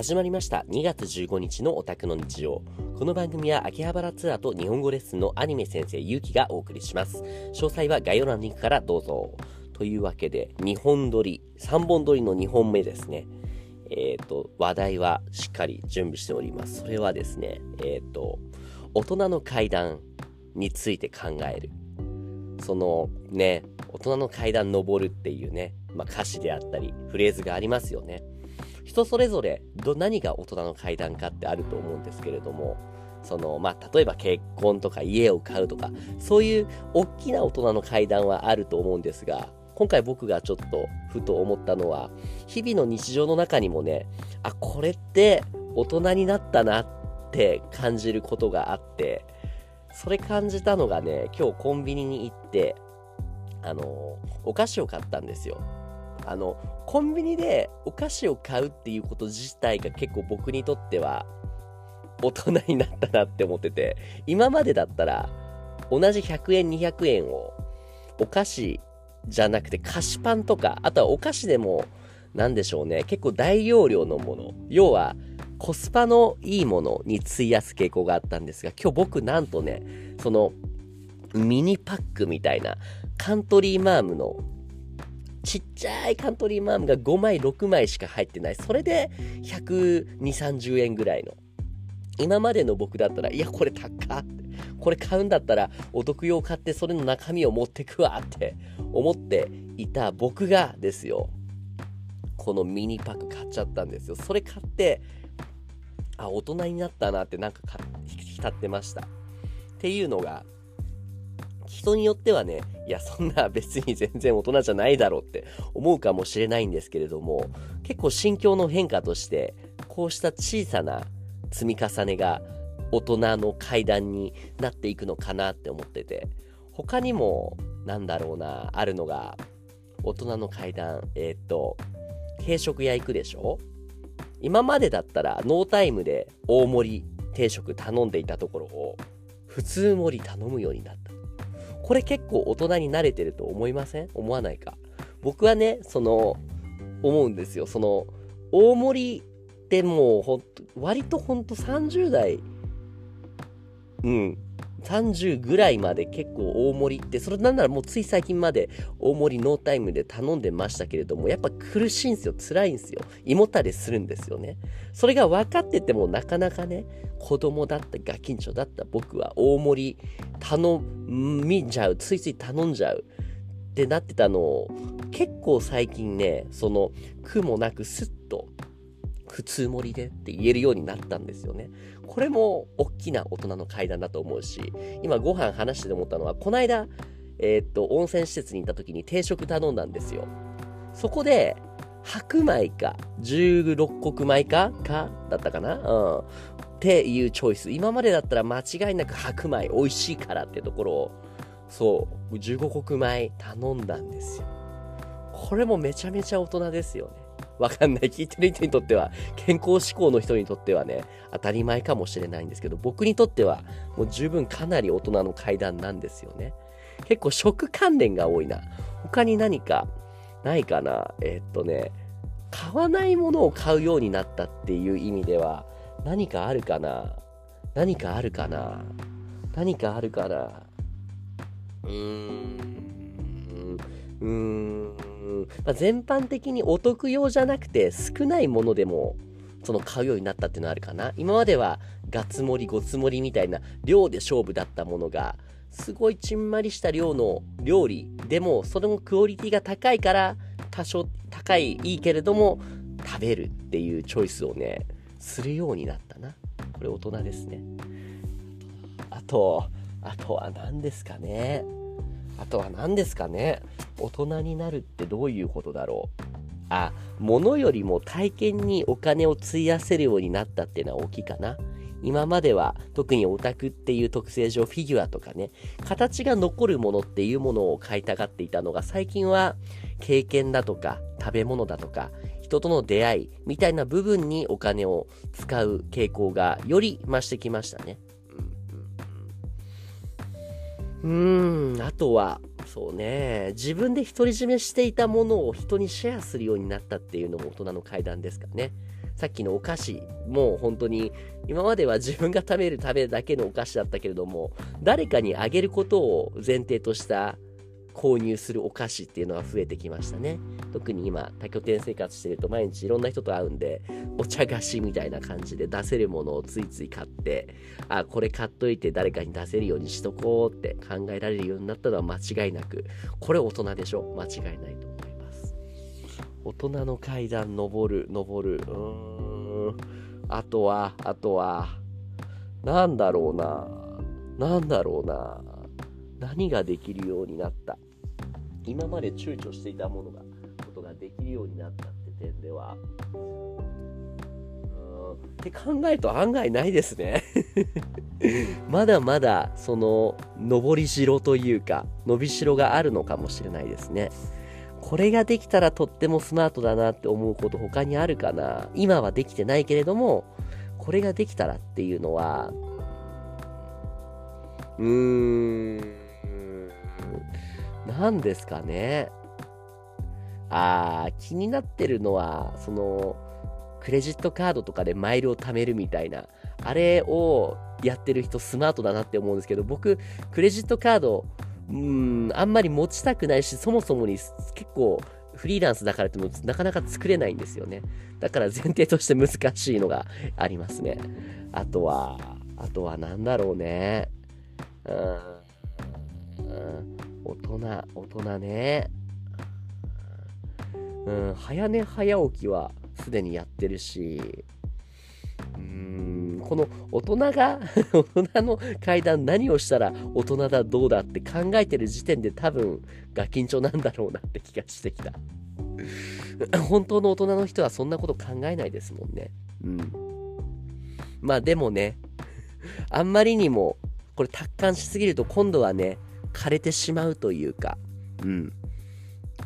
始まりました。2月15日のオタクの日常。この番組は秋葉原ツアーと日本語レッスンのアニメ先生ゆうきがお送りします。詳細は概要欄のリンクからどうぞ。というわけで2本撮り3本撮りの2本目ですね。えっ、ー、と話題はしっかり準備しております。それはですねえっ、ー、と大人の階段について考える。そのね大人の階段登るっていうね、まあ、歌詞であったりフレーズがありますよね。人それぞれど何が大人の階段かってあると思うんですけれどもそのまあ例えば結婚とか家を買うとかそういう大きな大人の階段はあると思うんですが今回僕がちょっとふと思ったのは日々の日常の中にもねあこれって大人になったなって感じることがあってそれ感じたのがね今日コンビニに行ってあのお菓子を買ったんですよ。あの、コンビニでお菓子を買うっていうこと自体が結構僕にとっては大人になったなって思ってて、今までだったら同じ100円200円をお菓子じゃなくて菓子パンとか、あとはお菓子でも何でしょうね、結構大容量のもの、要はコスパのいいものに費やす傾向があったんですが、今日僕なんとね、そのミニパックみたいなカントリーマームのちっちゃいカントリーマームが5枚、6枚しか入ってない。それで120、30円ぐらいの。今までの僕だったら、いや、これ高っこれ買うんだったらお得用買ってそれの中身を持ってくわって思っていた僕がですよ。このミニパック買っちゃったんですよ。それ買って、あ、大人になったなってなんか浸ってました。っていうのが人によってはね、いや、そんな別に全然大人じゃないだろうって思うかもしれないんですけれども、結構心境の変化として、こうした小さな積み重ねが大人の階段になっていくのかなって思ってて、他にも、なんだろうな、あるのが、大人の階段、えー、っと、定食屋行くでしょ？今までだったらノータイムで大盛り定食頼んでいたところを普通盛り頼むようになった。これ結構大人に慣れてると思いません？思わないか？僕はね、その、思うんですよ。その、大盛りってもうほんと、割とほんと30代、うん、30ぐらいまで結構大盛りって、それなんならもうつい最近まで大盛りノータイムで頼んでましたけれども、やっぱ苦しいんですよ。辛いんですよ。胃もたれするんですよね。それが分かっててもなかなかね、子供だったガキンチョだった僕は大盛り頼みちゃう。ついつい頼んじゃう。ってなってたのを、結構最近ね、その苦もなくスッと普通盛りでって言えるようになったんですよね。これも大きな大人の階段だと思うし、今ご飯話してて思ったのは、この間、えー、っと、温泉施設に行った時に定食頼んだんですよ。そこで、白米か、16穀米かかだったかな？うん。っていうチョイス。今までだったら間違いなく白米美味しいからってところを、そう、15穀米頼んだんですよ。これもめちゃめちゃ大人ですよね。わかんない。聞いてる人にとっては、健康志向の人にとってはね、当たり前かもしれないんですけど、僕にとっては、もう十分かなり大人の階段なんですよね。結構食関連が多いな。他に何かないかなえー、っとね、買わないものを買うようになったっていう意味では、何かあるかな何かあるかな何かあるかなうーん。うーん。まあ、全般的にお得用じゃなくて少ないものでもその買うようになったっていうのはあるかな。今まではガツ盛りゴツ盛りみたいな量で勝負だったものがすごいちんまりした量の料理でもそれもクオリティが高いから多少高いいいけれども食べるっていうチョイスをねするようになったな。これ大人ですね。あとあとは何ですかね。あとは何ですかね大人になるってどういうことだろうあ、物よりも体験にお金を費やせるようになったっていうのは大きいかな。今までは特にオタクっていう特性上フィギュアとかね、形が残るものっていうものを買いたがっていたのが最近は経験だとか食べ物だとか人との出会いみたいな部分にお金を使う傾向がより増してきましたね。うん、あとは、そうね、自分で独り占めしていたものを人にシェアするようになったっていうのも大人の階段ですかね。さっきのお菓子もう本当に今までは自分が食べる食べるだけのお菓子だったけれども誰かにあげることを前提とした購入するお菓子っていうのが増えてきましたね。特に今多拠点生活してると毎日いろんな人と会うんでお茶菓子みたいな感じで出せるものをついつい買ってあこれ買っといて誰かに出せるようにしとこうって考えられるようになったのは間違いなくこれ大人でしょ？間違いないと思います。大人の階段登る登るうーん。あとはあとはなんだろうな。なんだろうな。何ができるようになった。今まで躊躇していたものがことができるようになったって点ではうんって考えると案外ないですね。まだまだその上りしろというか伸びしろがあるのかもしれないですね。これができたらとってもスマートだなって思うこと他にあるかな。今はできてないけれどもこれができたらっていうのはうーん何ですかね。あー、気になってるのは、その、クレジットカードとかでマイルを貯めるみたいな、あれをやってる人スマートだなって思うんですけど、僕、クレジットカード、うん、あんまり持ちたくないし、そもそもに結構、フリーランスだからってもなかなか作れないんですよね。だから前提として難しいのがありますね。あとは、あとは何だろうね。うん。大人、大人ね。うん、早寝早起きはすでにやってるし、うーん、この大人が 大人の階段何をしたら大人だどうだって考えてる時点で多分ガキンチョなんだろうなって気がしてきた。本当の大人の人はそんなこと考えないですもんね。うん。まあでもね、あんまりにもこれ達観しすぎると今度はね、枯れてしまうというか、うん。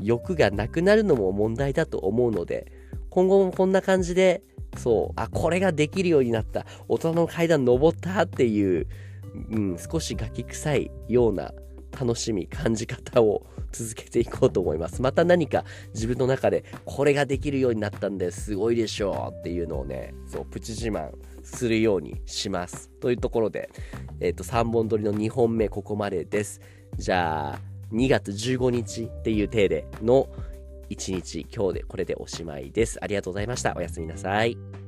欲がなくなるのも問題だと思うので、今後もこんな感じで、そう、あ、これができるようになった、大人の階段登ったっていう、うん、少しガキ臭いような楽しみ、感じ方を続けていこうと思います。また何か自分の中で、これができるようになったんですごいでしょうっていうのをね、そう、プチ自慢するようにします。というところで、えっ、と、3本撮りの2本目ここまでです。じゃあ、2月15日っていう体での1日、今日でこれでおしまいです。ありがとうございました。おやすみなさい。